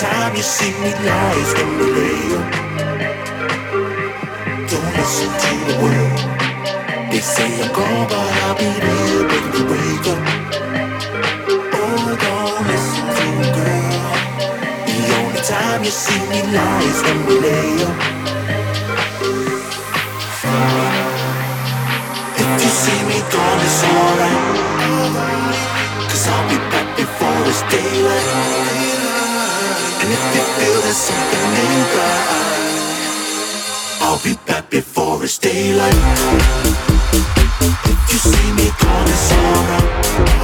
time you see me lies in the layer. Don't listen to the world. They say I'm gone, but I'll be there when you wake up. Oh, don't listen to girl. The only time you see me lies when we lay up. be back before it's daylight. If you see me, call me Sarah.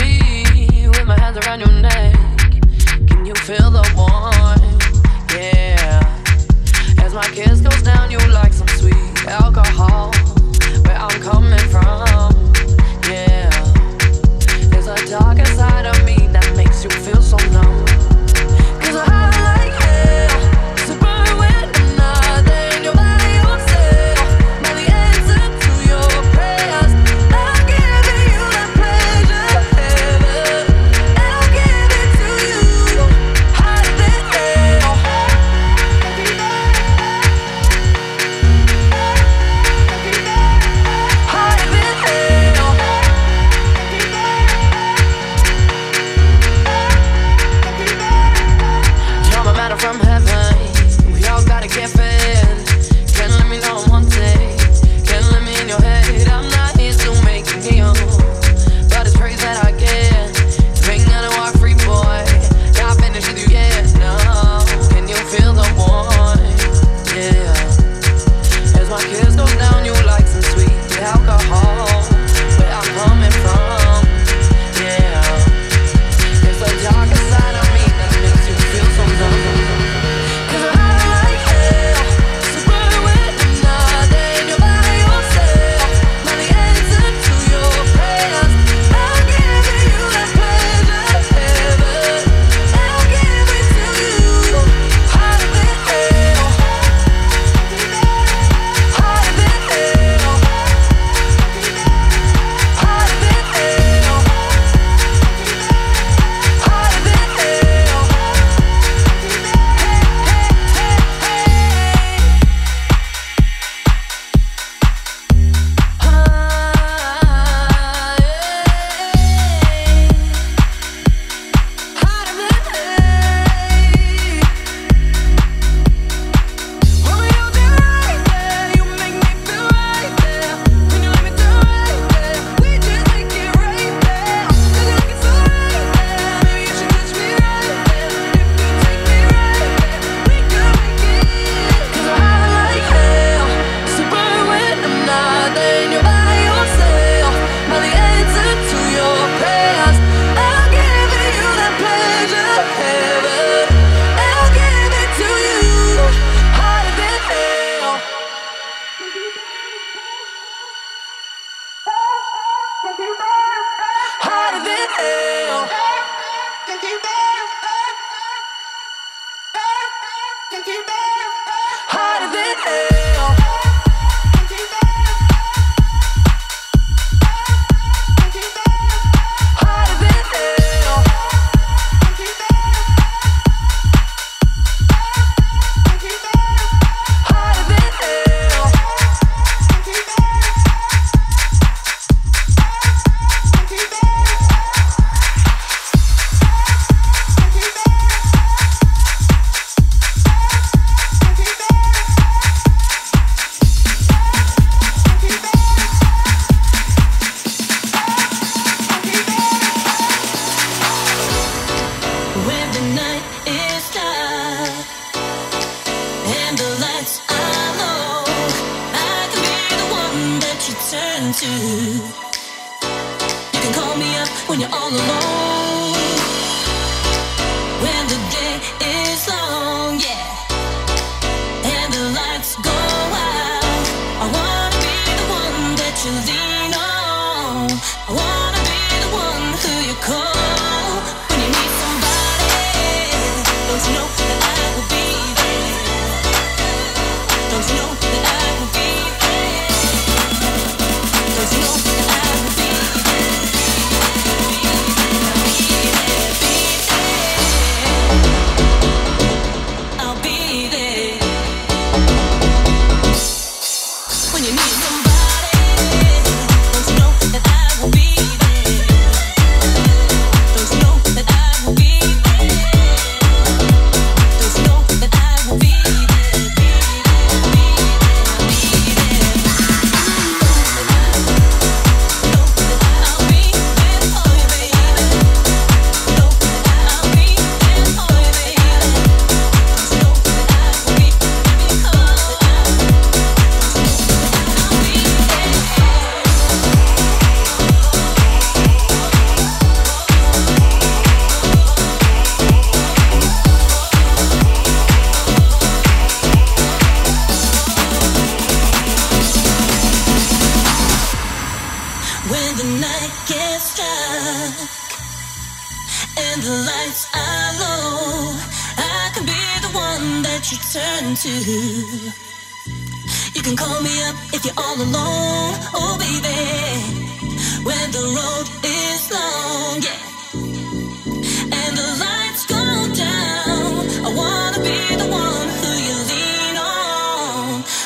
me with my hands around your neck. Can you feel the warmth? Yeah. As my kiss goes down, you like some sweet alcohol. Where I'm coming from? Yeah. There's a dark inside of me that makes you feel so numb. Cause I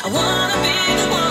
I wanna be the one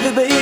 baby.